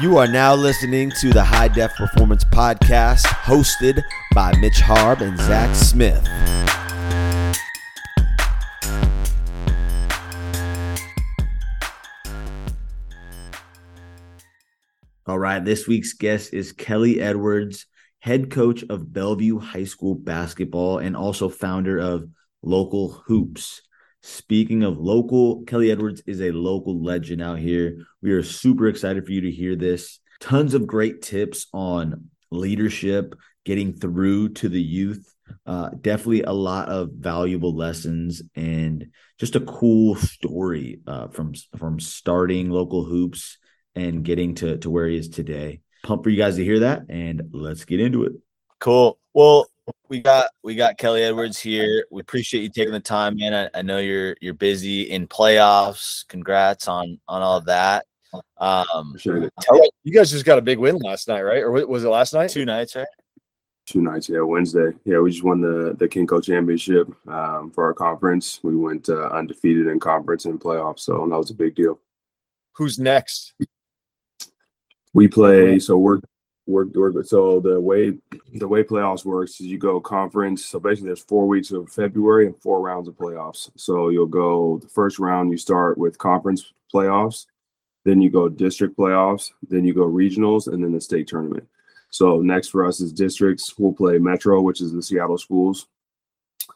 You are now listening to the High Def Performance Podcast, hosted by Mitch Harb and Zach Smith. All right, this week's guest is Kelly Edwards, head coach of Bellevue High School basketball and also founder of Local Hoops. Speaking of local, Kelly Edwards is a local legend out here. We are super excited for you to hear this. Tons of great tips on leadership, getting through to the youth. Uh, definitely a lot of valuable lessons and just a cool story uh, from from starting local hoops and getting to to where he is today. Pump for you guys to hear that, and let's get into it. Cool. Well, we got we got Kelly Edwards here. We appreciate you taking the time, man. I, I know you're you're busy in playoffs. Congrats on on all of that. Um, tell, you guys just got a big win last night, right? Or was it last night? Two nights, right? Two nights, yeah. Wednesday, yeah. We just won the the KingCo Championship um, for our conference. We went uh, undefeated in conference and playoffs, so that was a big deal. Who's next? We play. So we're we're, we're so the way the way playoffs works is you go conference. So basically, there's four weeks of February and four rounds of playoffs. So you'll go the first round. You start with conference playoffs, then you go district playoffs, then you go regionals, and then the state tournament. So next for us is districts. We'll play Metro, which is the Seattle schools.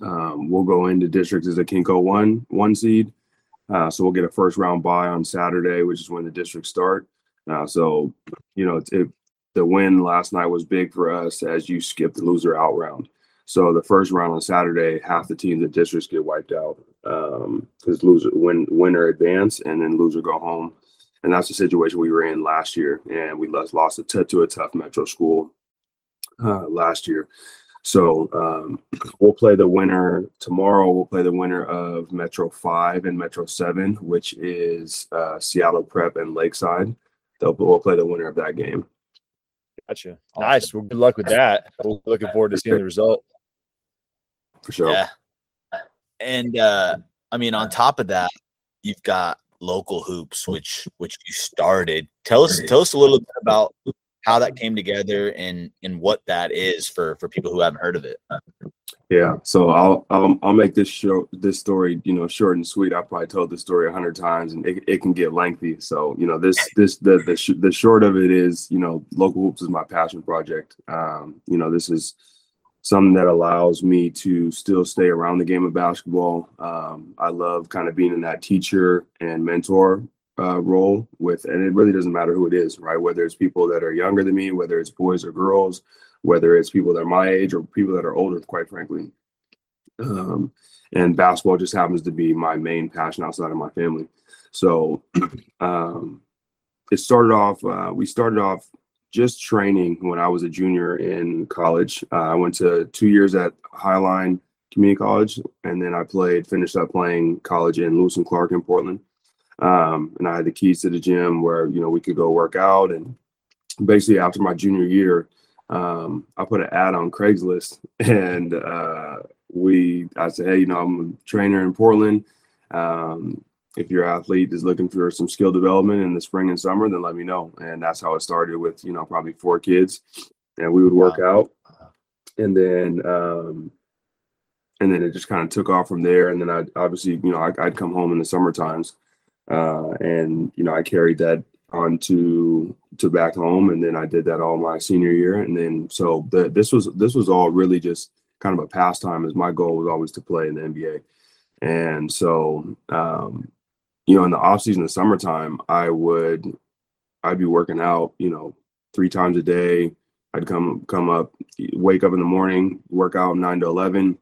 Um, we'll go into districts as a KingCo one one seed. Uh, so we'll get a first round bye on Saturday, which is when the districts start. Uh, so you know it, the win last night was big for us as you skip the loser out round. So the first round on Saturday, half the teams in districts get wiped out because um, loser win winner advance and then loser go home, and that's the situation we were in last year, and we lost lost a t- to a tough metro school uh, last year. So um, we'll play the winner tomorrow. We'll play the winner of Metro Five and Metro Seven, which is uh, Seattle Prep and Lakeside. They'll we'll play the winner of that game. Gotcha. Awesome. Nice. Well, good luck with that. We're looking forward to seeing the result. For sure. Yeah. And uh, I mean, on top of that, you've got local hoops, which which you started. Tell us tell us a little bit about how that came together and and what that is for for people who haven't heard of it. Yeah, so I'll I'll, I'll make this show this story you know short and sweet. I probably told this story a hundred times, and it, it can get lengthy. So you know this this the the, sh- the short of it is you know local hoops is my passion project. Um, you know this is something that allows me to still stay around the game of basketball. Um, I love kind of being in that teacher and mentor uh, role with, and it really doesn't matter who it is, right? Whether it's people that are younger than me, whether it's boys or girls, whether it's people that are my age or people that are older, quite frankly. Um, and basketball just happens to be my main passion outside of my family. So um, it started off, uh, we started off just training when I was a junior in college. Uh, I went to two years at Highline Community College, and then I played, finished up playing college in Lewis and Clark in Portland. Um, and I had the keys to the gym where you know we could go work out. And basically, after my junior year, um, I put an ad on Craigslist, and uh, we I said, hey, you know, I'm a trainer in Portland. Um, if your athlete is looking for some skill development in the spring and summer, then let me know. And that's how it started with you know probably four kids, and we would work wow. out, and then um, and then it just kind of took off from there. And then I obviously you know I, would come home in the summer times uh, and you know I carried that on to to back home, and then I did that all my senior year, and then so the, this was this was all really just kind of a pastime. As my goal was always to play in the NBA, and so um, you know in the off season, the summertime, I would I'd be working out, you know, three times a day. I'd come come up, wake up in the morning, work out nine to eleven,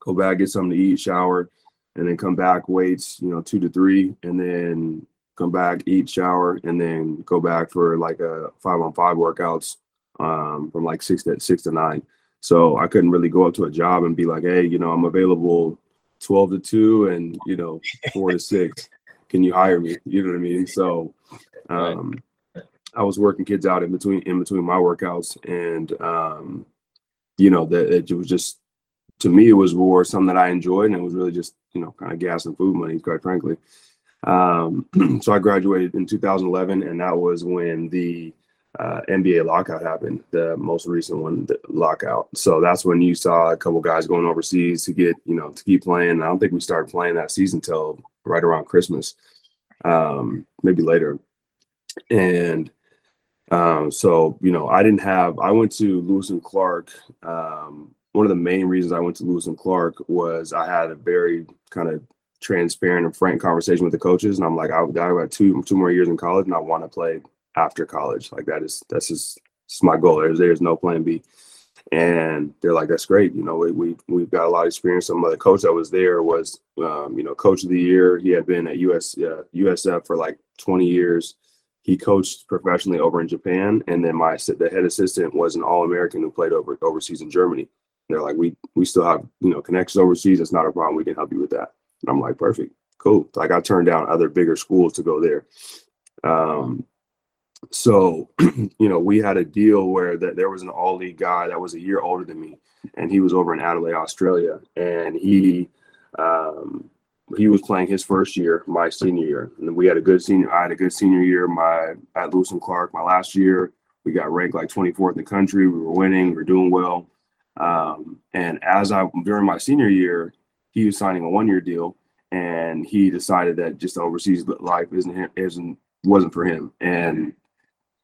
go back, get something to eat, shower, and then come back weights, you know, two to three, and then come back, eat, shower, and then go back for like a five on five workouts um, from like six to six to nine. So I couldn't really go up to a job and be like, hey, you know, I'm available 12 to 2 and, you know, 4 to 6. Can you hire me? You know what I mean? So um, I was working kids out in between in between my workouts and um, you know, that it was just to me, it was more something that I enjoyed, and it was really just you know kind of gas and food money, quite frankly. Um, so I graduated in 2011, and that was when the uh, NBA lockout happened, the most recent one, the lockout. So that's when you saw a couple guys going overseas to get, you know, to keep playing. I don't think we started playing that season till right around Christmas, um, maybe later. And um, so, you know, I didn't have, I went to Lewis and Clark. Um, one of the main reasons I went to Lewis and Clark was I had a very kind of transparent and frank conversation with the coaches. And I'm like, I, I got two, two more years in college and I want to play after college. Like that is that's just, my goal. There's there's no plan B. And they're like, that's great. You know, we, we we've got a lot of experience. Some of the coach that was there was, um, you know, coach of the year. He had been at US uh, USF for like 20 years. He coached professionally over in Japan, and then my the head assistant was an All American who played over overseas in Germany. They're like, we we still have you know connections overseas. It's not a problem. We can help you with that. And I'm like, perfect, cool. Like I turned down other bigger schools to go there. Um, so, you know, we had a deal where that there was an all league guy that was a year older than me, and he was over in Adelaide, Australia, and he um, he was playing his first year, my senior year, and we had a good senior. I had a good senior year. My at Lewis and Clark, my last year, we got ranked like 24th in the country. We were winning. We were doing well. Um, and as I during my senior year, he was signing a one year deal, and he decided that just overseas life isn't isn't wasn't for him, and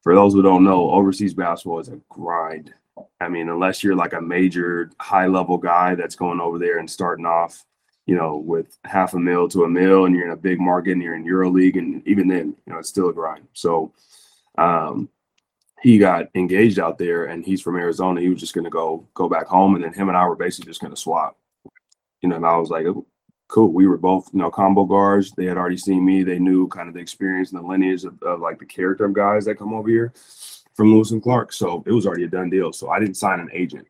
for those who don't know, overseas basketball is a grind. I mean, unless you're like a major high level guy that's going over there and starting off, you know, with half a mil to a mil and you're in a big market and you're in Euro League and even then, you know, it's still a grind. So um he got engaged out there and he's from Arizona. He was just gonna go go back home and then him and I were basically just gonna swap. You know, and I was like, oh, cool. We were both, you know, combo guards. They had already seen me. They knew kind of the experience and the lineage of, of like the character of guys that come over here from Lewis and Clark. So it was already a done deal. So I didn't sign an agent.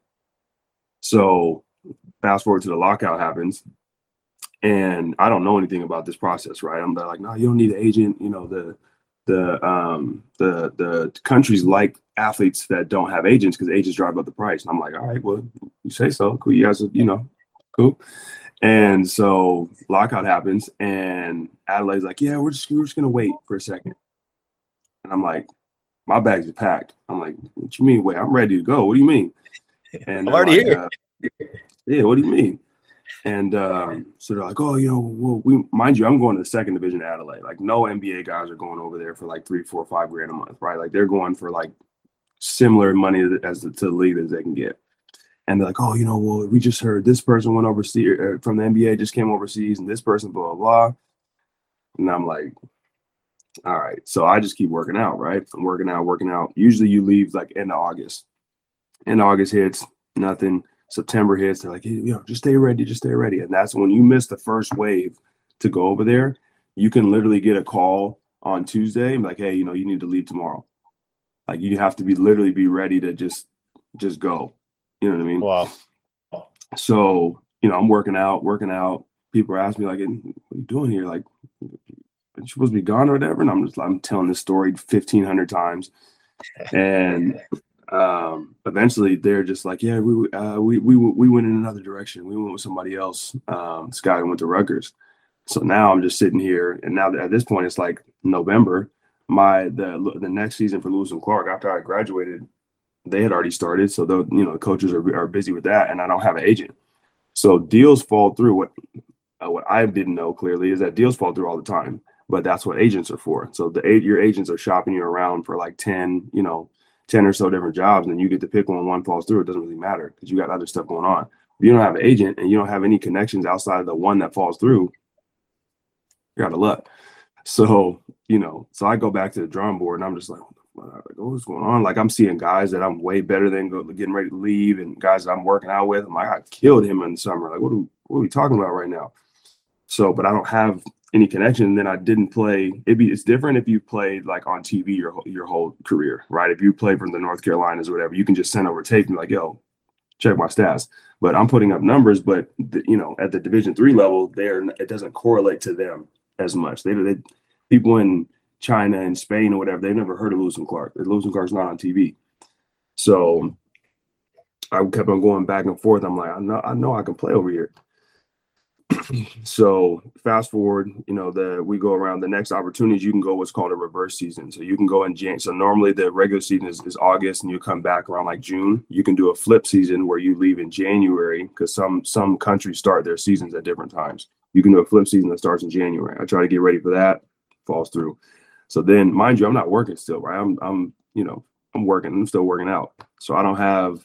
So fast forward to the lockout happens. And I don't know anything about this process, right? I'm like, no, you don't need an agent. You know, the the um the the countries like athletes that don't have agents because agents drive up the price. And I'm like, all right, well, you say so. Cool. You guys, you know, cool. And so lockout happens, and Adelaide's like, "Yeah, we're just we're just gonna wait for a second. And I'm like, "My bags are packed." I'm like, "What you mean? Wait, I'm ready to go. What do you mean?" And I'm already like, here. Uh, yeah, what do you mean? And um, so they're like, "Oh, you know, well, we mind you, I'm going to the second division of Adelaide. Like, no NBA guys are going over there for like three, four, five grand a month, right? Like, they're going for like similar money as the, to the league as they can get." and they're like, oh, you know, well, we just heard this person went overseas er, from the NBA, just came overseas, and this person, blah, blah, blah. And I'm like, all right. So I just keep working out, right? I'm working out, working out. Usually you leave like end of August. End of August hits, nothing. September hits, they're like, hey, you know, just stay ready, just stay ready. And that's when you miss the first wave to go over there, you can literally get a call on Tuesday like, hey, you know, you need to leave tomorrow. Like you have to be literally be ready to just just go. You know what I mean? Wow. So, you know, I'm working out, working out. People are asking me, like, what are you doing here? Like, are you supposed to be gone or whatever? And I'm just, I'm telling this story 1500 times. And um, eventually they're just like, yeah, we, uh, we, we, we went in another direction. We went with somebody else. Um, this guy went to Rutgers. So now I'm just sitting here. And now at this point, it's like November. My, the, the next season for Lewis and Clark, after I graduated, they had already started, so the you know coaches are, are busy with that, and I don't have an agent. So deals fall through. What uh, what I didn't know clearly is that deals fall through all the time, but that's what agents are for. So the your agents are shopping you around for like ten, you know, ten or so different jobs, and you get to pick one. One falls through. It doesn't really matter because you got other stuff going on. If you don't have an agent and you don't have any connections outside of the one that falls through, you're out of luck. So you know, so I go back to the drawing board, and I'm just like, what's going on? Like, I'm seeing guys that I'm way better than getting ready to leave, and guys that I'm working out with. I'm like, I killed him in the summer. Like, what are, what are we talking about right now? So, but I don't have any connection. Then I didn't play. It'd be it's different if you played like on TV your your whole career, right? If you play from the North Carolinas or whatever, you can just send over tape and be like, yo, check my stats. But I'm putting up numbers, but the, you know, at the Division three level, there it doesn't correlate to them as much. They, they people in China and Spain or whatever, they've never heard of Lewis and Clark. Lewis and Clark's not on TV. So I kept on going back and forth. I'm like, I know, I know I can play over here. So fast forward, you know, the we go around the next opportunities, you can go what's called a reverse season. So you can go in Jan. So normally the regular season is, is August and you come back around like June. You can do a flip season where you leave in January because some some countries start their seasons at different times. You can do a flip season that starts in January. I try to get ready for that, falls through. So then, mind you, I'm not working still, right? I'm I'm you know I'm working. I'm still working out. So I don't have.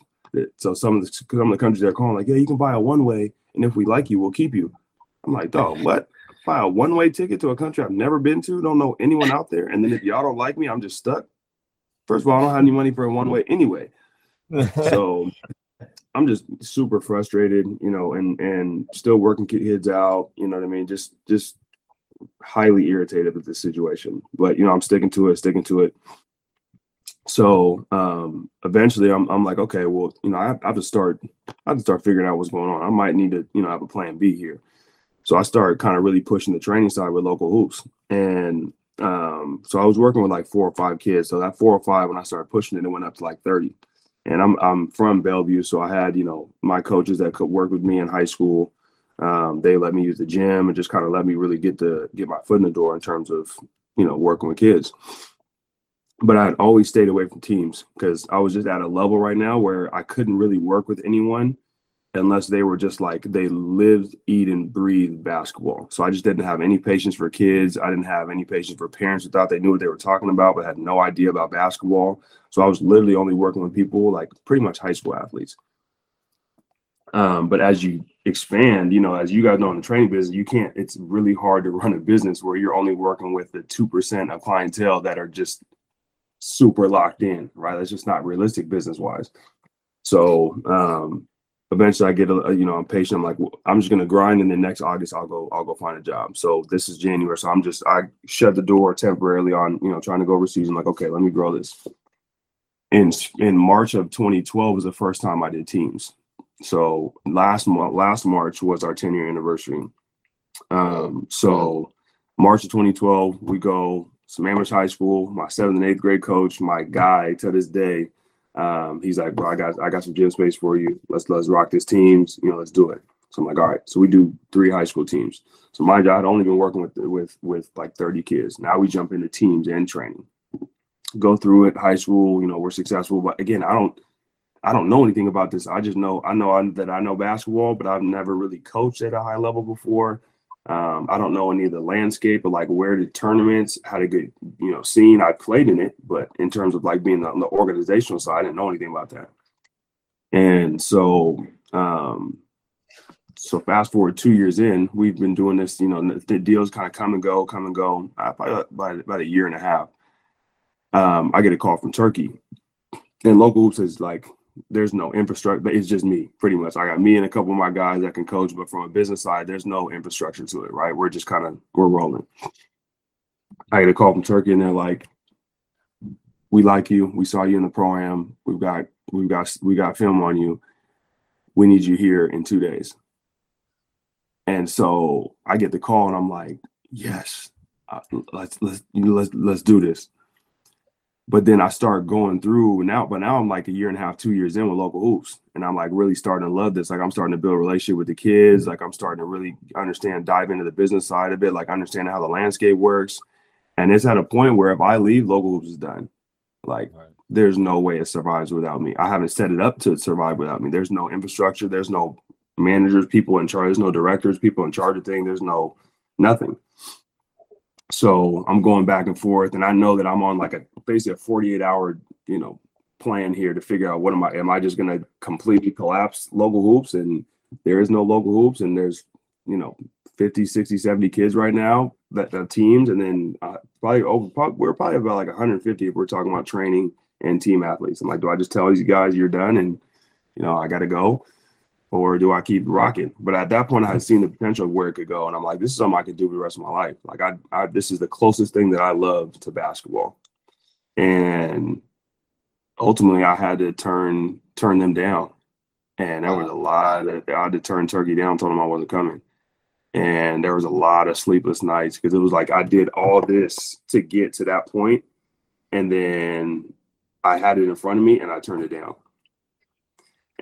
So some of the some of the countries are calling like, yeah, you can buy a one way, and if we like you, we'll keep you. I'm like, dog, what? Buy a one way ticket to a country I've never been to, don't know anyone out there, and then if y'all don't like me, I'm just stuck. First of all, I don't have any money for a one way anyway. so I'm just super frustrated, you know, and and still working kids out, you know what I mean? Just just highly irritated with this situation. But you know, I'm sticking to it, sticking to it. So um eventually I'm I'm like, okay, well, you know, I, I have to start I have to start figuring out what's going on. I might need to, you know, have a plan B here. So I started kind of really pushing the training side with local hoops. And um, so I was working with like four or five kids. So that four or five, when I started pushing it, it went up to like 30. And I'm I'm from Bellevue, so I had you know my coaches that could work with me in high school. Um, they let me use the gym and just kind of let me really get the get my foot in the door in terms of you know working with kids. But I'd always stayed away from teams because I was just at a level right now where I couldn't really work with anyone unless they were just like they lived, eat, and breathe basketball. So I just didn't have any patience for kids. I didn't have any patience for parents who thought they knew what they were talking about, but had no idea about basketball. So I was literally only working with people like pretty much high school athletes. Um, but as you expand, you know, as you guys know in the training business, you can't, it's really hard to run a business where you're only working with the 2% of clientele that are just super locked in, right? That's just not realistic business wise. So, um, eventually I get a, you know I'm patient. I'm like well, I'm just gonna grind, and then next August I'll go I'll go find a job. So this is January, so I'm just I shut the door temporarily on you know trying to go overseas. I'm like okay, let me grow this. In in March of 2012 was the first time I did teams. So last month last March was our 10 year anniversary. Um, so March of 2012 we go Sammamish High School. My seventh and eighth grade coach, my guy to this day um, he's like, bro, I got I got some gym space for you. Let's let's rock this teams. You know, let's do it. So I'm like, all right. So we do three high school teams. So my job, I'd only been working with with with like 30 kids. Now we jump into teams and training. Go through it. High school, you know, we're successful. But again, I don't I don't know anything about this. I just know I know that I know basketball, but I've never really coached at a high level before. Um, I don't know any of the landscape of like where the tournaments, how to get, you know, seen. I played in it, but in terms of like being on the organizational side, I didn't know anything about that. And so, um, so fast forward two years in, we've been doing this, you know, the deals kind of come and go, come and go, uh, probably about, about a year and a half. Um, I get a call from Turkey, and local hoops is like there's no infrastructure. It's just me, pretty much. I got me and a couple of my guys that can coach, but from a business side, there's no infrastructure to it, right? We're just kind of we're rolling. I get a call from Turkey, and they're like, "We like you. We saw you in the program. We've got we've got we got film on you. We need you here in two days." And so I get the call, and I'm like, "Yes, uh, let's let's let's let's do this." But then I start going through now, but now I'm like a year and a half, two years in with local hoops. And I'm like really starting to love this. Like I'm starting to build a relationship with the kids. Mm-hmm. Like I'm starting to really understand, dive into the business side of it, like understanding how the landscape works. And it's at a point where if I leave, local hoops is done. Like right. there's no way it survives without me. I haven't set it up to survive without me. There's no infrastructure, there's no managers, people in charge, there's no directors, people in charge of things, there's no nothing. So I'm going back and forth, and I know that I'm on like a basically a 48 hour, you know, plan here to figure out what am I? Am I just going to completely collapse local hoops and there is no local hoops and there's you know 50, 60, 70 kids right now that, that teams, and then uh, probably over probably, we're probably about like 150 if we're talking about training and team athletes. I'm like, do I just tell these guys you're done and you know I got to go? Or do I keep rocking? But at that point, I had seen the potential of where it could go, and I'm like, this is something I could do for the rest of my life. Like, I, I this is the closest thing that I love to basketball, and ultimately, I had to turn turn them down, and there was a lot that I had to turn Turkey down, told them I wasn't coming, and there was a lot of sleepless nights because it was like I did all this to get to that point, and then I had it in front of me, and I turned it down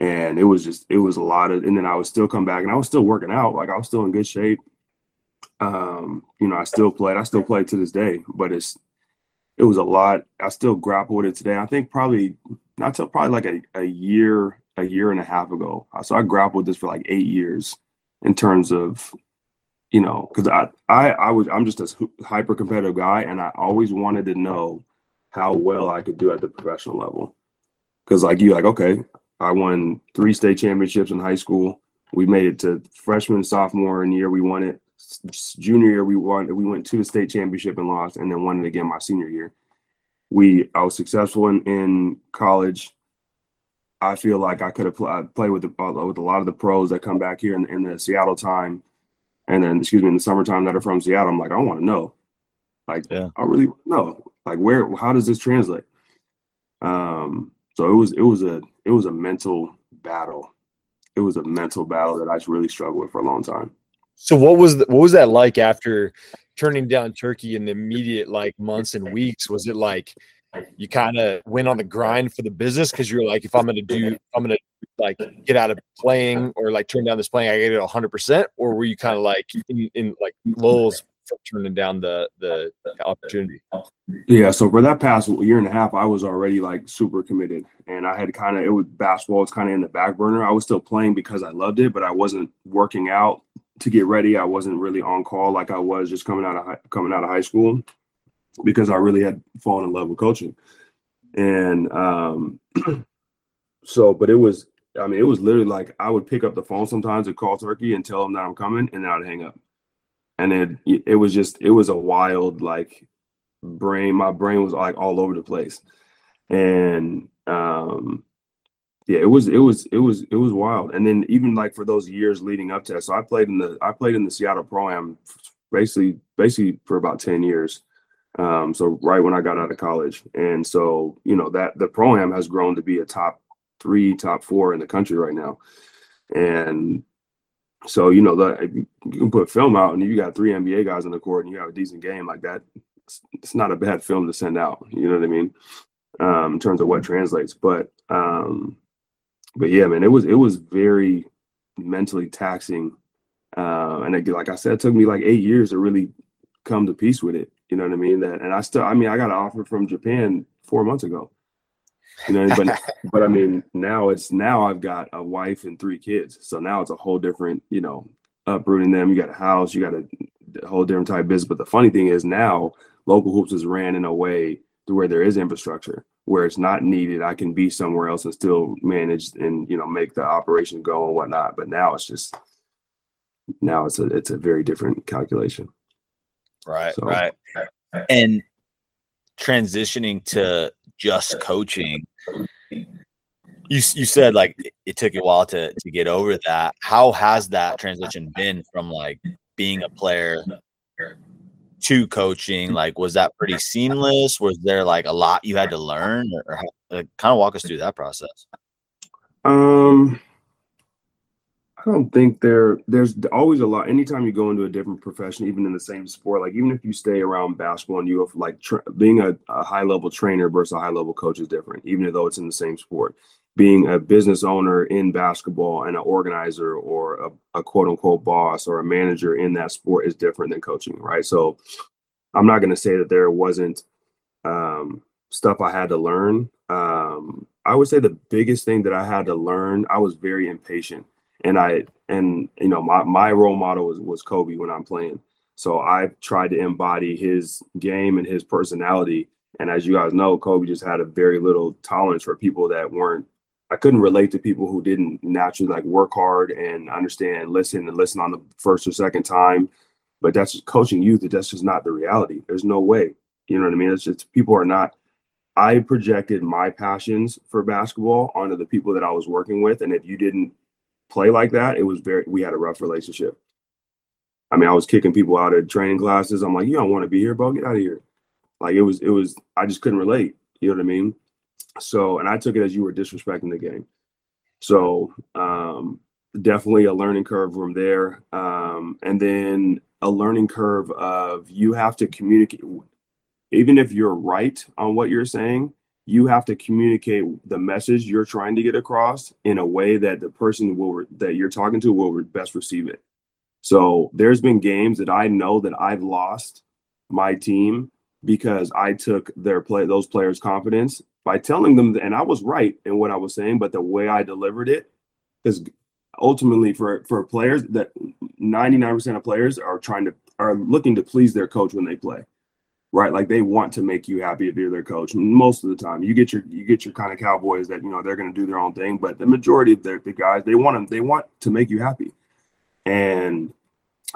and it was just it was a lot of and then I would still come back and I was still working out like I was still in good shape. Um you know I still played I still play to this day but it's it was a lot I still grapple with it today. I think probably not till probably like a, a year a year and a half ago. So I grappled with this for like eight years in terms of you know because I, I I was I'm just a hyper competitive guy and I always wanted to know how well I could do at the professional level. Because like you like okay I won three state championships in high school. We made it to freshman, sophomore, and year we won it. Junior year we won. We went to the state championship and lost, and then won it again my senior year. We I was successful in, in college. I feel like I could have pl- played with the, uh, with a lot of the pros that come back here in, in the Seattle time, and then excuse me in the summertime that are from Seattle. I'm like I want to know, like yeah. I really know, like where how does this translate? Um, so it was it was a it was a mental battle. It was a mental battle that I really struggled with for a long time. So what was the, what was that like after turning down Turkey in the immediate like months and weeks? Was it like you kind of went on the grind for the business because you're like, if I'm gonna do, I'm gonna like get out of playing or like turn down this playing, I get it 100, percent or were you kind of like in, in like lulls turning down the the opportunity? Yeah, so for that past year and a half, I was already like super committed, and I had kind of it was basketball was kind of in the back burner. I was still playing because I loved it, but I wasn't working out to get ready. I wasn't really on call like I was just coming out of high, coming out of high school because I really had fallen in love with coaching, and um, so but it was I mean it was literally like I would pick up the phone sometimes and call Turkey and tell them that I'm coming, and then I'd hang up and it it was just it was a wild like brain my brain was like all over the place. And um yeah it was it was it was it was wild. And then even like for those years leading up to that so i played in the i played in the seattle pro am basically basically for about 10 years um so right when i got out of college. And so you know that the pro am has grown to be a top three top four in the country right now. And so you know you can put film out and you got three NBA guys on the court and you have a decent game like that. It's, it's not a bad film to send out. You know what I mean? Um, in terms of what translates, but um, but yeah, man, it was it was very mentally taxing, uh, and it, like I said, it took me like eight years to really come to peace with it. You know what I mean? That and I still, I mean, I got an offer from Japan four months ago. You know, but but I mean, now it's now I've got a wife and three kids, so now it's a whole different, you know, uprooting them. You got a house, you got a, a whole different type of business. But the funny thing is now local hoops is ran in a way to where there is infrastructure where it's not needed. I can be somewhere else and still manage and you know make the operation go and whatnot. But now it's just now it's a it's a very different calculation. Right, so. right. And transitioning to just coaching you you said like it took you a while to to get over that. How has that transition been from like being a player to coaching? Like was that pretty seamless? Was there like a lot you had to learn or, or how, like, kind of walk us through that process? Um I don't think there there's always a lot. Anytime you go into a different profession, even in the same sport, like even if you stay around basketball and you have like tra- being a, a high level trainer versus a high level coach is different, even though it's in the same sport. Being a business owner in basketball and an organizer or a, a quote unquote boss or a manager in that sport is different than coaching, right? So I'm not going to say that there wasn't um, stuff I had to learn. Um, I would say the biggest thing that I had to learn, I was very impatient and I and you know my my role model was was Kobe when I'm playing. So I tried to embody his game and his personality. And as you guys know, Kobe just had a very little tolerance for people that weren't. I couldn't relate to people who didn't naturally like work hard and understand, listen, and listen on the first or second time. But that's coaching youth. That's just not the reality. There's no way. You know what I mean? It's just people are not. I projected my passions for basketball onto the people that I was working with, and if you didn't play like that, it was very we had a rough relationship. I mean, I was kicking people out of training classes. I'm like, you don't want to be here, bro. Get out of here. Like it was, it was, I just couldn't relate. You know what I mean? So, and I took it as you were disrespecting the game. So, um, definitely a learning curve from there. Um, and then a learning curve of you have to communicate, even if you're right on what you're saying, you have to communicate the message you're trying to get across in a way that the person will that you're talking to will best receive it. So there's been games that I know that I've lost my team because I took their play those players' confidence by telling them, and I was right in what I was saying, but the way I delivered it is ultimately for for players that 99% of players are trying to are looking to please their coach when they play right? Like they want to make you happy if you're their coach. Most of the time, you get your you get your kind of cowboys that you know they're going to do their own thing, but the majority of the, the guys they want them they want to make you happy. And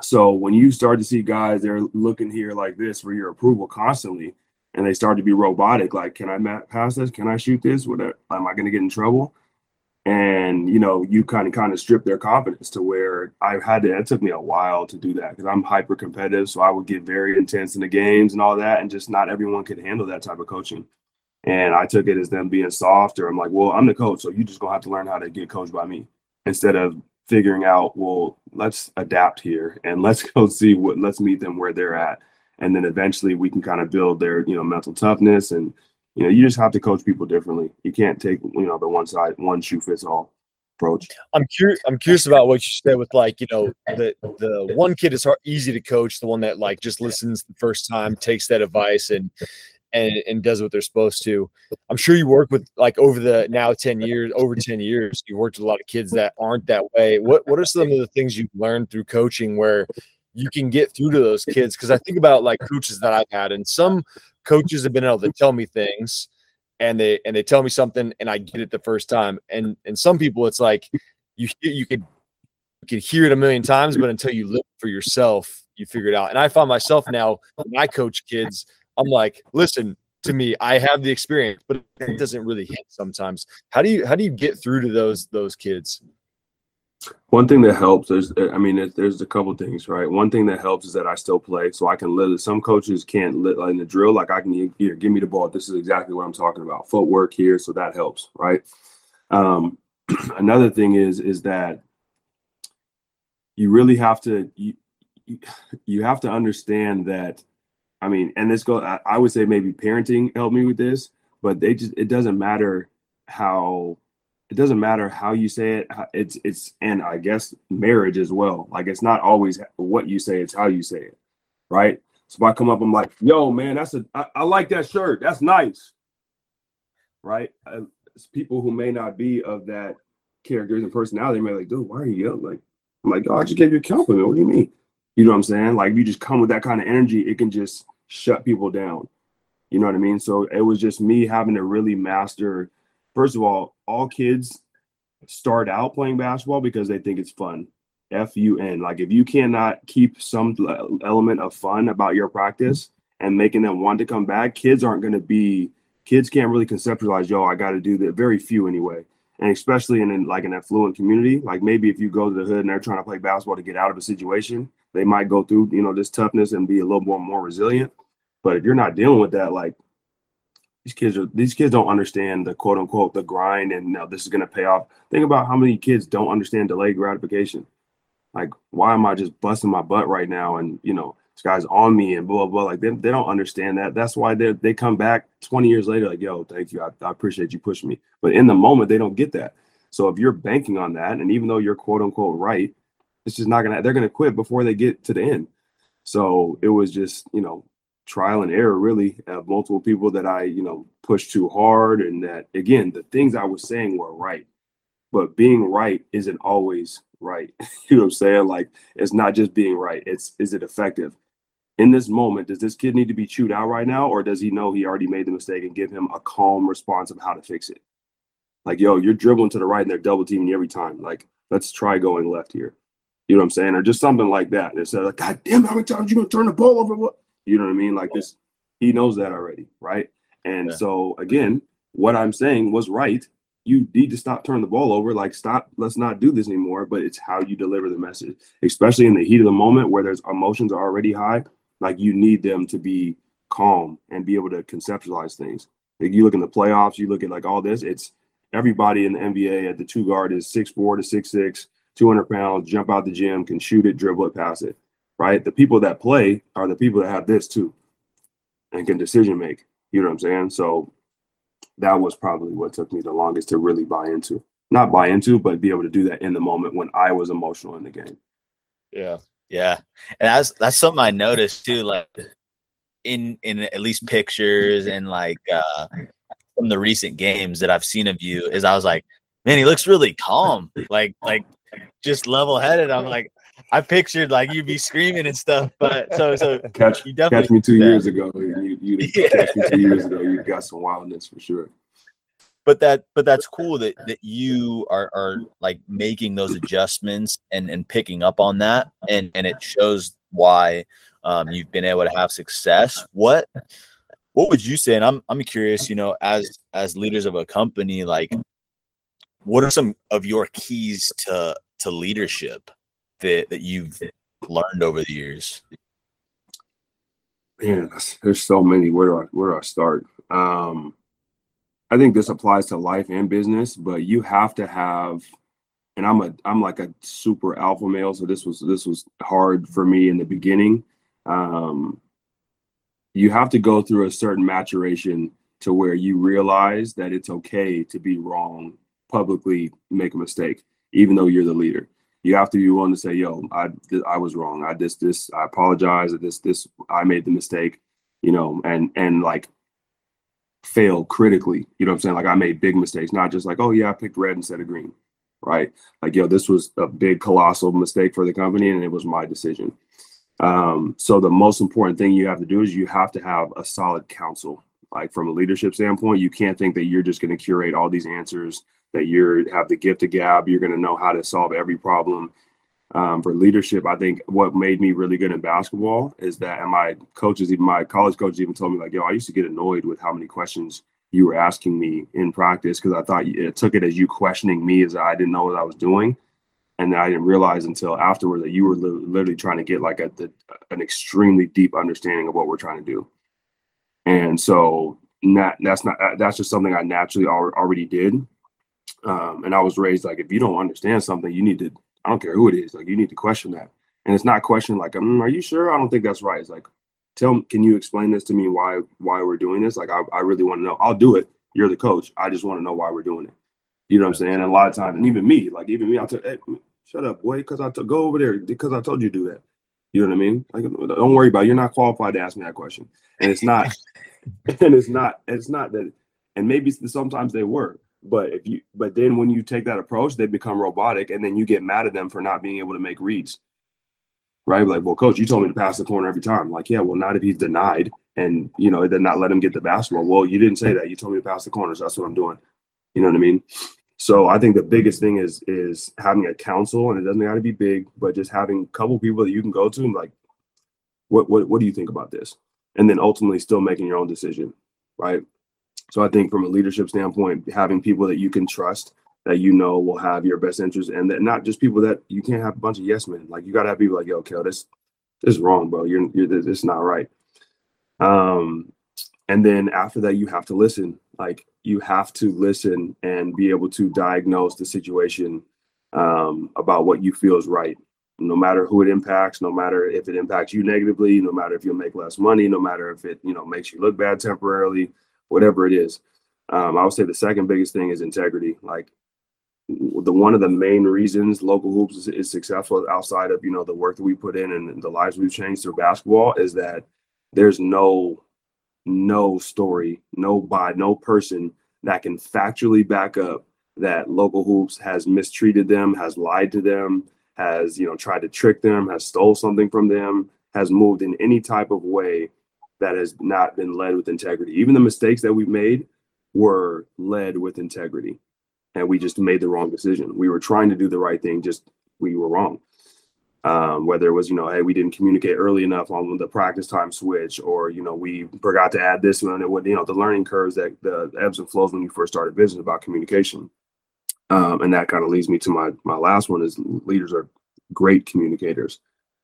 so when you start to see guys they're looking here like this for your approval constantly, and they start to be robotic, like can I pass this? Can I shoot this? What uh, am I going to get in trouble? And you know you kind of kind of strip their confidence to where i had to it took me a while to do that because i'm hyper competitive so i would get very intense in the games and all that and just not everyone could handle that type of coaching. And i took it as them being softer. I'm like well i'm the coach so you just gonna have to learn how to get coached by me. Instead of figuring out well let's adapt here and let's go see what let's meet them where they're at. And then eventually we can kind of build their you know mental toughness and you know, you just have to coach people differently. You can't take, you know, the one side, one shoe fits all approach. I'm curious. I'm curious about what you said with like, you know, the the one kid is hard, easy to coach. The one that like just listens the first time, takes that advice, and and and does what they're supposed to. I'm sure you work with like over the now ten years, over ten years, you worked with a lot of kids that aren't that way. What what are some of the things you've learned through coaching where you can get through to those kids? Because I think about like coaches that I've had, and some coaches have been able to tell me things and they and they tell me something and I get it the first time. And and some people it's like you you could you could hear it a million times, but until you live for yourself, you figure it out. And I find myself now when I coach kids, I'm like, listen to me, I have the experience, but it doesn't really hit sometimes. How do you how do you get through to those those kids? One thing that helps is, I mean, there's a couple things, right? One thing that helps is that I still play, so I can literally. Some coaches can't like in the drill, like I can here, give me the ball. This is exactly what I'm talking about. Footwork here, so that helps, right? Um, another thing is is that you really have to you, you have to understand that. I mean, and this go. I, I would say maybe parenting helped me with this, but they just it doesn't matter how it doesn't matter how you say it it's it's and i guess marriage as well. Like it's not always what you say it's how you say it right? So i come up i'm like yo man that's a i, I like that shirt. That's nice right? People who may not be of that characters and personality may be like dude why are you yelling? Like i'm like oh i just gave you a compliment what do you mean? You know what i'm saying? Like you just come with that kind of energy it can just shut people down. You know what i mean? So it was just me having to really master first of all, all kids start out playing basketball because they think it's fun. F U N. Like if you cannot keep some element of fun about your practice and making them want to come back, kids aren't going to be. Kids can't really conceptualize, yo, I got to do that. Very few anyway, and especially in, in like an affluent community. Like maybe if you go to the hood and they're trying to play basketball to get out of a situation, they might go through you know this toughness and be a little more more resilient. But if you're not dealing with that, like these kids are these kids don't understand the quote unquote the grind and now this is going to pay off. Think about how many kids don't understand delayed gratification. Like, why am I just busting my butt right now? And you know, this guy's on me and blah blah. Like they, they don't understand that. That's why they they come back 20 years later, like, yo, thank you. I, I appreciate you pushing me. But in the moment, they don't get that. So if you're banking on that, and even though you're quote unquote right, it's just not gonna they're gonna quit before they get to the end. So it was just, you know, trial and error really of multiple people that I, you know, pushed too hard and that again, the things I was saying were right. But being right isn't always right. you know what I'm saying? Like it's not just being right. It's is it effective? In this moment, does this kid need to be chewed out right now, or does he know he already made the mistake and give him a calm response of how to fix it? Like, yo, you're dribbling to the right and they're double teaming you every time. Like, let's try going left here. You know what I'm saying? Or just something like that. Instead of like, God damn, how many times you gonna turn the ball over? What? You know what I mean? Like this, he knows that already, right? And yeah. so again, what I'm saying was right. You need to stop turning the ball over. Like, stop. Let's not do this anymore. But it's how you deliver the message, especially in the heat of the moment where there's emotions are already high. Like, you need them to be calm and be able to conceptualize things. Like, you look in the playoffs, you look at like all this. It's everybody in the NBA at the two guard is six four to six six, 200 pounds, jump out the gym, can shoot it, dribble it, pass it right? The people that play are the people that have this too and can decision make. You know what I'm saying? So that was probably what took me the longest to really buy into. Not buy into, but be able to do that in the moment when I was emotional in the game. Yeah. Yeah. And that's that's something I noticed too, like in in at least pictures and like uh from the recent games that I've seen of you is I was like, man, he looks really calm. Like like just level headed. I'm like, I pictured like you'd be screaming and stuff, but so so catch you definitely catch me two years ago. You you yeah. catch me two years ago. You got some wildness for sure. But that but that's cool that that you are are like making those adjustments and and picking up on that, and and it shows why um, you've been able to have success. What what would you say? And I'm I'm curious. You know, as as leaders of a company, like what are some of your keys to to leadership that that you've learned over the years? Man, there's so many. Where do I where do I start? Um, I think this applies to life and business, but you have to have. And I'm a I'm like a super alpha male, so this was this was hard for me in the beginning. Um, you have to go through a certain maturation to where you realize that it's okay to be wrong publicly, make a mistake, even though you're the leader you have to be willing to say, "Yo, I I was wrong. I this this I apologize. This this I made the mistake." You know, and and like fail critically. You know what I'm saying? Like I made big mistakes, not just like, "Oh yeah, I picked red instead of green." Right? Like, yo, this was a big colossal mistake for the company, and it was my decision. Um, so the most important thing you have to do is you have to have a solid counsel. Like from a leadership standpoint, you can't think that you're just going to curate all these answers that you have the gift of gab. You're going to know how to solve every problem. Um, for leadership, I think what made me really good in basketball is that, and my coaches, even my college coaches, even told me like, "Yo, I used to get annoyed with how many questions you were asking me in practice because I thought it took it as you questioning me as I didn't know what I was doing." and I didn't realize until afterward that you were li- literally trying to get like a, the, an extremely deep understanding of what we're trying to do. And so not, that's not that's just something I naturally al- already did. Um, and I was raised like, if you don't understand something, you need to, I don't care who it is, like you need to question that. And it's not question like, mm, are you sure? I don't think that's right. It's like, tell me, can you explain this to me? Why, why we're doing this? Like, I, I really want to know. I'll do it. You're the coach. I just want to know why we're doing it. You know what I'm saying? And a lot of times, and even me, like even me, I'll tell, hey, shut up, boy, because I t- go over there because I told you to do that. You know what I mean? Like, don't worry about it. You're not qualified to ask me that question. And it's not, and it's not, it's not that, and maybe sometimes they were, but if you, but then when you take that approach, they become robotic, and then you get mad at them for not being able to make reads. Right? Like, well, coach, you told me to pass the corner every time. Like, yeah, well, not if he's denied, and you know, then not let him get the basketball. Well, you didn't say that. You told me to pass the corners. That's what I'm doing. You know what I mean? So I think the biggest thing is is having a council, and it doesn't got to be big, but just having a couple people that you can go to and like, what what what do you think about this? And then ultimately still making your own decision, right? So I think from a leadership standpoint, having people that you can trust that you know will have your best interest and that not just people that you can't have a bunch of yes men. Like you gotta have people like, yo, Kel, this this is wrong, bro. You're you're this is not right. Um and then after that you have to listen. Like you have to listen and be able to diagnose the situation um, about what you feel is right no matter who it impacts no matter if it impacts you negatively no matter if you'll make less money no matter if it you know makes you look bad temporarily whatever it is. Um, I would say the second biggest thing is integrity. Like the one of the main reasons local hoops is, is, successful outside of you know the work that we put in and the lives we've changed through basketball is that there's no no story, no by no person that can factually back up that local hoops has mistreated them, has lied to them, has you know tried to trick them, has stole something from them, has moved in any type of way that has not been led with integrity. Even the mistakes that we've made were led with integrity. And we just made the wrong decision. We were trying to do the right thing, just we were wrong. Um, whether it was, you know, hey, we didn't communicate early enough on the practice time switch, or you know, we forgot to add this one. It would, you know, the learning curves that the ebbs and flows when you first started business about communication. Um, and that kind of leads me to my my last one is leaders are great communicators.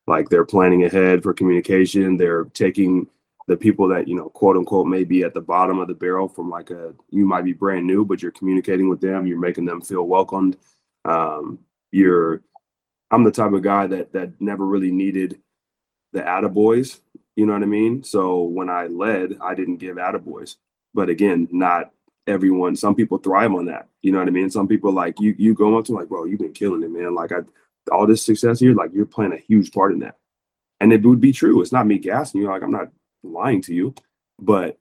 Like they're planning ahead for communication. They're taking the people that you know quote unquote may be at the bottom of the barrel from like a you might be brand new but you're communicating with them you're making them feel welcomed um, you're i'm the type of guy that that never really needed the attaboys you know what i mean so when i led i didn't give attaboys but again not everyone. Some people thrive on that. You know what I mean? Some people like you. You go up to like, bro, you've been killing it, man. Like I, all this success here, like you're playing a huge part in that. And it would be true. It's not me gassing you. Like I'm not lying to you, but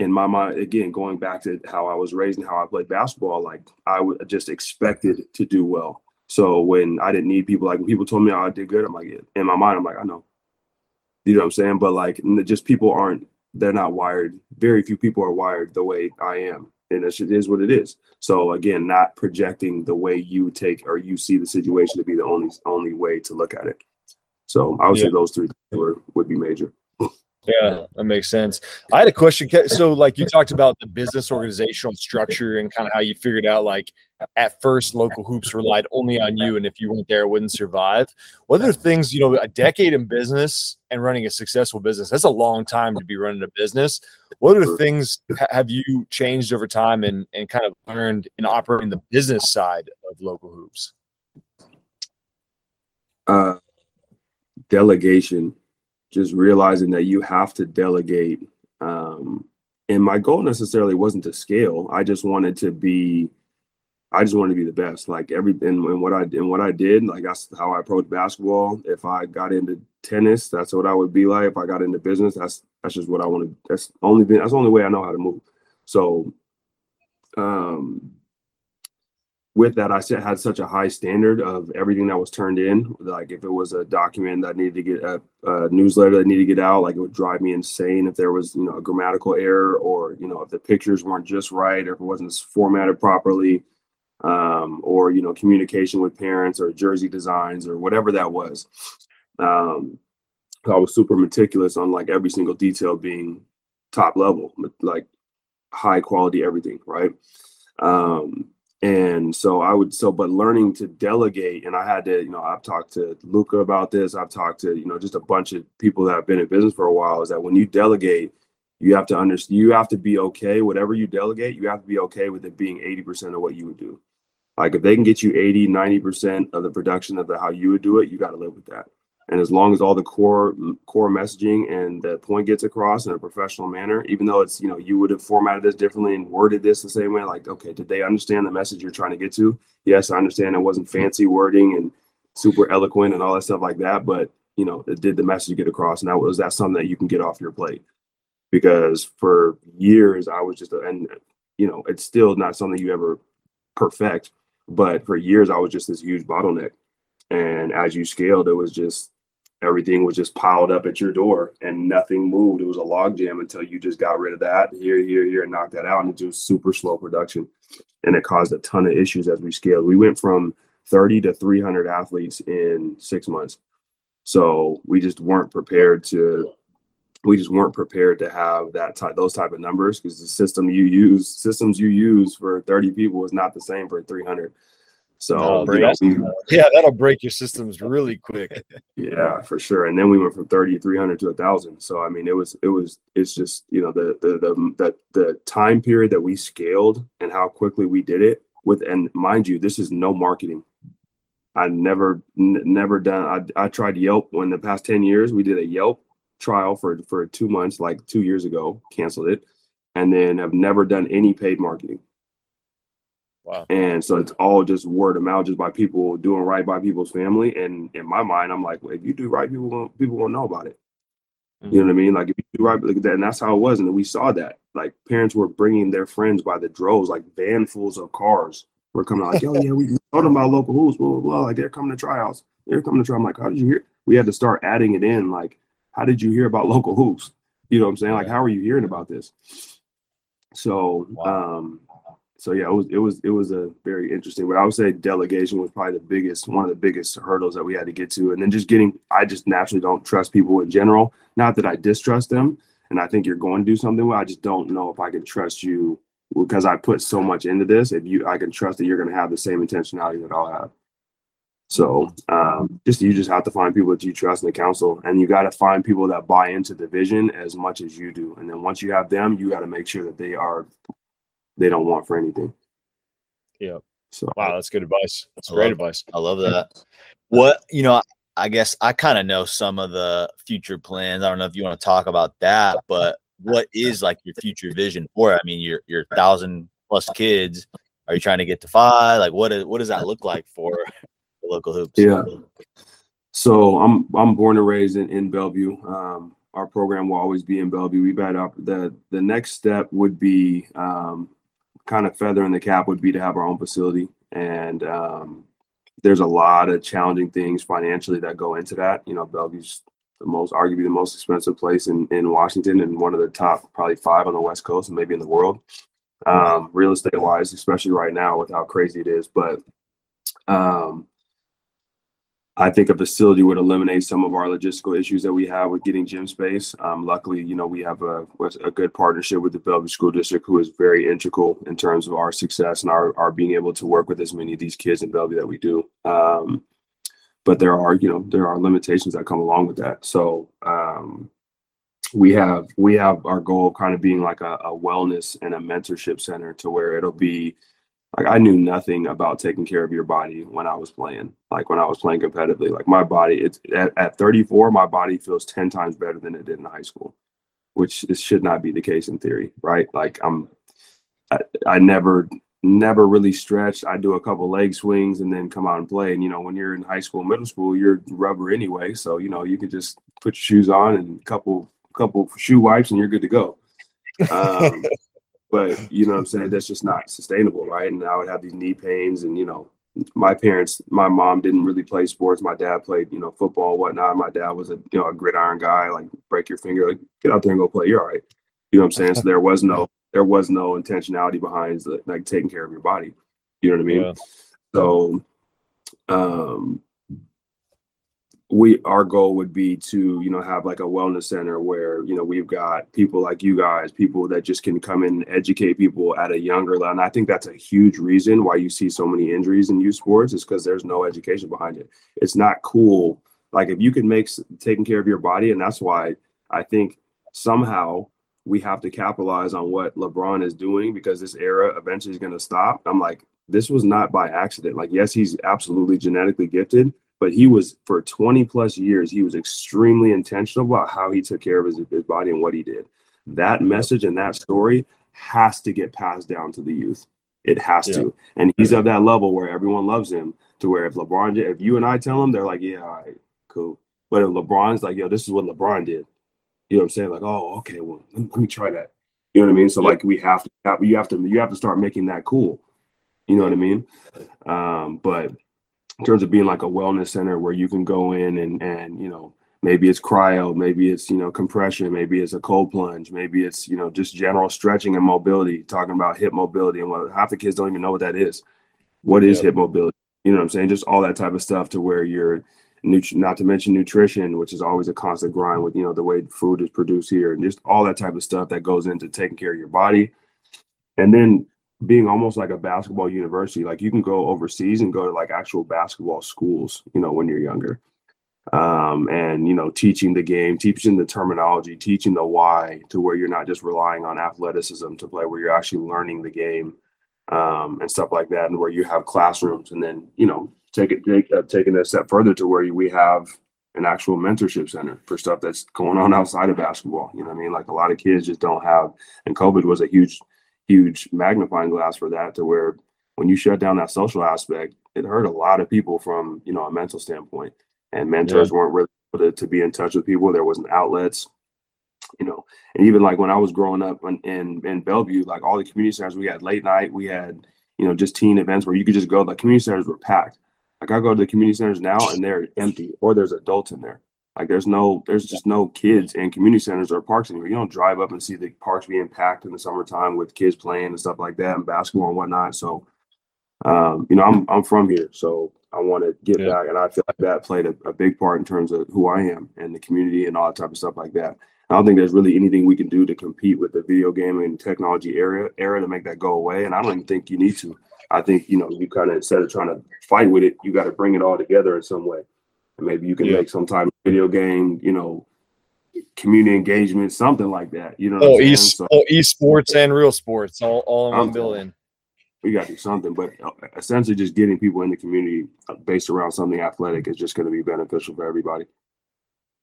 in my mind, again, going back to how I was raised and how I played basketball, like I was just expected to do well. So when I didn't need people, like when people told me I did good, I'm like, in my mind, I'm like, I know. You know what I'm saying? But like, just people aren't, they're not wired. Very few people are wired the way I am. And it is what it is. So again, not projecting the way you take or you see the situation to be the only only way to look at it. So I would yeah. say those three were, would be major. Yeah, that makes sense. I had a question. So, like you talked about the business organizational structure and kind of how you figured out, like at first, local hoops relied only on you, and if you weren't there, it wouldn't survive. What are things, you know, a decade in business and running a successful business? That's a long time to be running a business. What are the things have you changed over time and and kind of learned in operating the business side of local hoops? Uh, delegation just realizing that you have to delegate. Um, and my goal necessarily wasn't to scale. I just wanted to be, I just wanted to be the best. Like every and, and what I and what I did, like that's how I approached basketball. If I got into tennis, that's what I would be like. If I got into business, that's that's just what I wanted. That's only been that's the only way I know how to move. So um with that, I had such a high standard of everything that was turned in. Like if it was a document that needed to get a, a, newsletter that needed to get out, like it would drive me insane if there was you know a grammatical error or you know if the pictures weren't just right or if it wasn't formatted properly, um, or you know communication with parents or jersey designs or whatever that was. Um, I was super meticulous on like every single detail being top level, like high quality everything, right? Um, and so I would so but learning to delegate and I had to, you know, I've talked to Luca about this. I've talked to, you know, just a bunch of people that have been in business for a while is that when you delegate, you have to understand you have to be okay whatever you delegate, you have to be okay with it being 80% of what you would do. Like if they can get you 80, 90% of the production of the how you would do it, you got to live with that. And as long as all the core core messaging and the point gets across in a professional manner, even though it's you know you would have formatted this differently and worded this the same way, like okay, did they understand the message you're trying to get to? Yes, I understand it wasn't fancy wording and super eloquent and all that stuff like that, but you know, it did the message get across, and that was that something that you can get off your plate. Because for years I was just and you know it's still not something you ever perfect, but for years I was just this huge bottleneck. And as you scaled, it was just everything was just piled up at your door and nothing moved. It was a logjam until you just got rid of that here, here, here, and knocked that out. And it was super slow production. And it caused a ton of issues as we scaled. We went from 30 to 300 athletes in six months. So we just weren't prepared to we just weren't prepared to have that type those type of numbers because the system you use systems you use for 30 people is not the same for 300 so you know, yeah, that'll break your systems really quick. yeah, for sure. And then we went from 30 300 to a thousand. So I mean, it was it was it's just you know the the the the, the time period that we scaled and how quickly we did it with and mind you, this is no marketing. I never n- never done. I I tried Yelp when the past 10 years we did a Yelp trial for for two months, like two years ago, canceled it, and then I've never done any paid marketing. Wow. And so it's all just word of mouth, just by people doing right by people's family. And in my mind, I'm like, well, if you do right, people will people won't know about it. Mm-hmm. You know what I mean? Like if you do right, look at that, and that's how it was. And we saw that. Like parents were bringing their friends by the droves, like vanfuls of cars were coming. out. Like, oh yeah, we told them about local hoops, blah blah blah. Like they're coming to tryouts. They're coming to try. I'm like, how did you hear? We had to start adding it in. Like, how did you hear about local hoops? You know what I'm saying? Like, how are you hearing about this? So, wow. um, so yeah, it was it was it was a very interesting. But I would say delegation was probably the biggest one of the biggest hurdles that we had to get to, and then just getting. I just naturally don't trust people in general. Not that I distrust them, and I think you're going to do something well. I just don't know if I can trust you because I put so much into this. If you, I can trust that you're going to have the same intentionality that I'll have. So um, just you just have to find people that you trust in the council, and you got to find people that buy into the vision as much as you do. And then once you have them, you got to make sure that they are they don't want for anything. Yeah. So wow, that's good advice. That's great love, advice. I love that. What you know, I guess I kind of know some of the future plans. I don't know if you want to talk about that, but what is like your future vision for it? I mean, your your thousand plus kids. Are you trying to get to five? Like, what is what does that look like for the local hoops? Yeah. So I'm I'm born and raised in, in Bellevue. Um, our program will always be in Bellevue. We've had up the the next step would be um, kind of feather in the cap would be to have our own facility, and um, there's a lot of challenging things financially that go into that. You know, Bellevue's the most arguably the most expensive place in in Washington and one of the top probably five on the West Coast and maybe in the world, um, real estate wise, especially right now with how crazy it is. But um, I think a facility would eliminate some of our logistical issues that we have with getting gym space. Um, luckily, you know, we have a, a good partnership with the Bellevue School District, who is very integral in terms of our success and our, our being able to work with as many of these kids in Bellevue that we do. Um, but there are, you know, there are limitations that come along with that. So um, we have we have our goal of kind of being like a, a wellness and a mentorship center to where it'll be like I knew nothing about taking care of your body when I was playing. Like when I was playing competitively, like my body, it's at, at 34, my body feels 10 times better than it did in high school, which it should not be the case in theory, right? Like I'm, I, I never, never really stretched. I do a couple leg swings and then come out and play. And you know, when you're in high school, middle school, you're rubber anyway, so you know you can just put your shoes on and a couple, couple shoe wipes and you're good to go. Um, but you know what I'm saying? That's just not sustainable, right? And I would have these knee pains and you know, my parents, my mom didn't really play sports. My dad played, you know, football, whatnot. My dad was a you know a gridiron guy, like break your finger, like get out there and go play. You're all right. You know what I'm saying? So there was no there was no intentionality behind like taking care of your body. You know what I mean? Yeah. So um we our goal would be to you know have like a wellness center where you know we've got people like you guys people that just can come in and educate people at a younger level. And i think that's a huge reason why you see so many injuries in youth sports is because there's no education behind it. It's not cool. Like if you can make taking care of your body and that's why i think somehow we have to capitalize on what lebron is doing because this era eventually is going to stop. I'm like this was not by accident. Like yes he's absolutely genetically gifted but he was for 20 plus years he was extremely intentional about how he took care of his, his body and what he did. That message and that story has to get passed down to the youth. It has yeah. to. And he's at that level where everyone loves him to where if lebron if you and i tell him they're like yeah all right cool. But if lebron's like yo this is what lebron did. You know what i'm saying? Like oh okay well let me try that. You know what i mean? So yeah. like we have to you have to you have to start making that cool. You know what i mean? Um but in terms of being like a wellness center where you can go in and and you know maybe it's cryo maybe it's you know compression maybe it's a cold plunge maybe it's you know just general stretching and mobility talking about hip mobility and what half the kids don't even know what that is. What is hip mobility? You know what i'm saying? Just all that type of stuff to where you're not to mention nutrition which is always a constant grind with you know the way food is produced here and just all that type of stuff that goes into taking care of your body. And then being almost like a basketball university. Like you can go overseas and go to like actual basketball schools, you know, when you're younger. Um, and you know, teaching the game, teaching the terminology, teaching the why to where you're not just relying on athleticism to play, where you're actually learning the game um, and stuff like that, and where you have classrooms, and then you know, take it take, uh, taking a step further to where we have an actual mentorship center for stuff that's going on outside of basketball. You know what I mean? Like a lot of kids just don't have, and COVID was a huge huge magnifying glass for that to where when you shut down that social aspect, it hurt a lot of people from, you know, a mental standpoint. And mentors yeah. weren't really able to, to be in touch with people. There wasn't outlets, you know, and even like when I was growing up in, in, in Bellevue, like all the community centers, we had late night, we had, you know, just teen events where you could just go, the community centers were packed. Like I go to the community centers now and they're empty or there's adults in there. Like there's no, there's just no kids in community centers or parks anymore. You don't drive up and see the parks being packed in the summertime with kids playing and stuff like that and basketball and whatnot. So, um, you know, I'm I'm from here, so I want to get yeah. back, and I feel like that played a, a, big part in terms of who I am and the community and all that type of stuff like that. I don't think there's really anything we can do to compete with the video game and technology era era to make that go away, and I don't even think you need to. I think you know you kind of instead of trying to fight with it, you got to bring it all together in some way. Maybe you can yeah. make some type of video game, you know, community engagement, something like that. You know, oh, e- so, oh, esports and real sports, all, all in one building. We got to do something, but uh, essentially, just getting people in the community uh, based around something athletic is just going to be beneficial for everybody.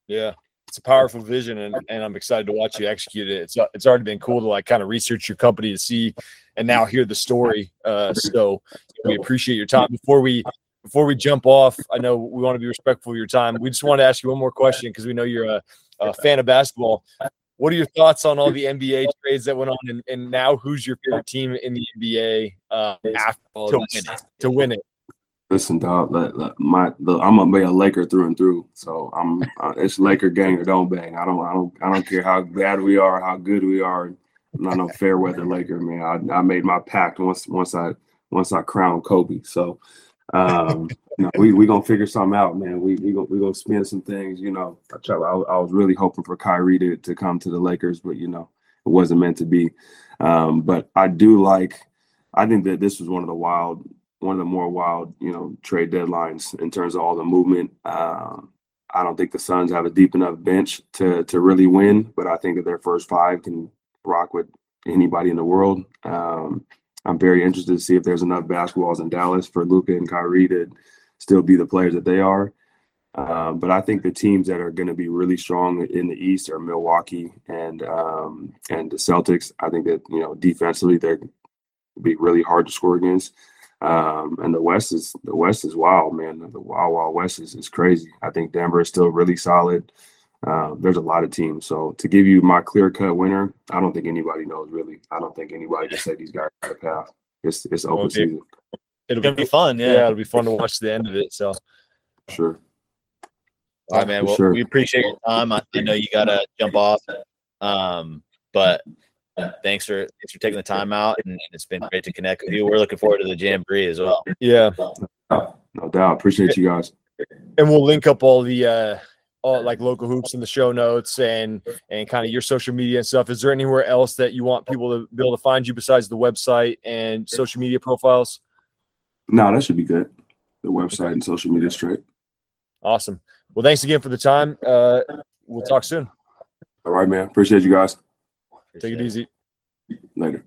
Yeah, it's a powerful vision, and, and I'm excited to watch you execute it. It's it's already been cool to like kind of research your company to see, and now hear the story. Uh, so we appreciate your time. Before we before we jump off, I know we want to be respectful of your time. We just want to ask you one more question because we know you're a, a, fan of basketball. What are your thoughts on all the NBA trades that went on, and, and now who's your favorite team in the NBA uh, after to win it? To win it. Listen, dog. Let, let my the, I'm gonna be a Laker through and through. So I'm uh, it's Laker gang or don't bang. I don't I don't I don't care how bad we are, how good we are. I'm not no fair weather Laker man. I, I made my pact once once I once I crowned Kobe. So um, we we gonna figure something out, man. We we gonna we gonna spin some things. You know, I, try, I, I was really hoping for Kyrie to to come to the Lakers, but you know, it wasn't meant to be. Um, but I do like. I think that this was one of the wild one of the more wild, you know, trade deadlines in terms of all the movement. Um, I don't think the Suns have a deep enough bench to to really win, but I think that their first five can rock with anybody in the world. Um, I'm very interested to see if there's enough basketballs in Dallas for Luka and Kyrie to still be the players that they are. Um, but I think the teams that are going to be really strong in the East are Milwaukee and um, and the Celtics. I think that you know defensively they're be really hard to score against. Um, and the West is the West is wild, man. The Wild Wild West is, is crazy. I think Denver is still really solid. Um, there's a lot of teams. So to give you my clear cut winner, I don't think anybody knows really. I don't think anybody can say these guys are path. It's it's open okay. season. It'll be, be fun. Yeah. yeah. it'll be fun to watch the end of it. So sure. All right, man. Well, sure. we appreciate your time. I, I know you gotta jump off. Um, but thanks for thanks for taking the time out, and it's been great to connect with you. We're looking forward to the jamboree as well. Yeah, no doubt. Appreciate you guys. And we'll link up all the uh all like local hoops in the show notes and and kind of your social media and stuff. Is there anywhere else that you want people to be able to find you besides the website and social media profiles? No, that should be good. The website and social media straight. Awesome. Well, thanks again for the time. Uh, we'll talk soon. All right, man. Appreciate you guys. Take it easy. Later.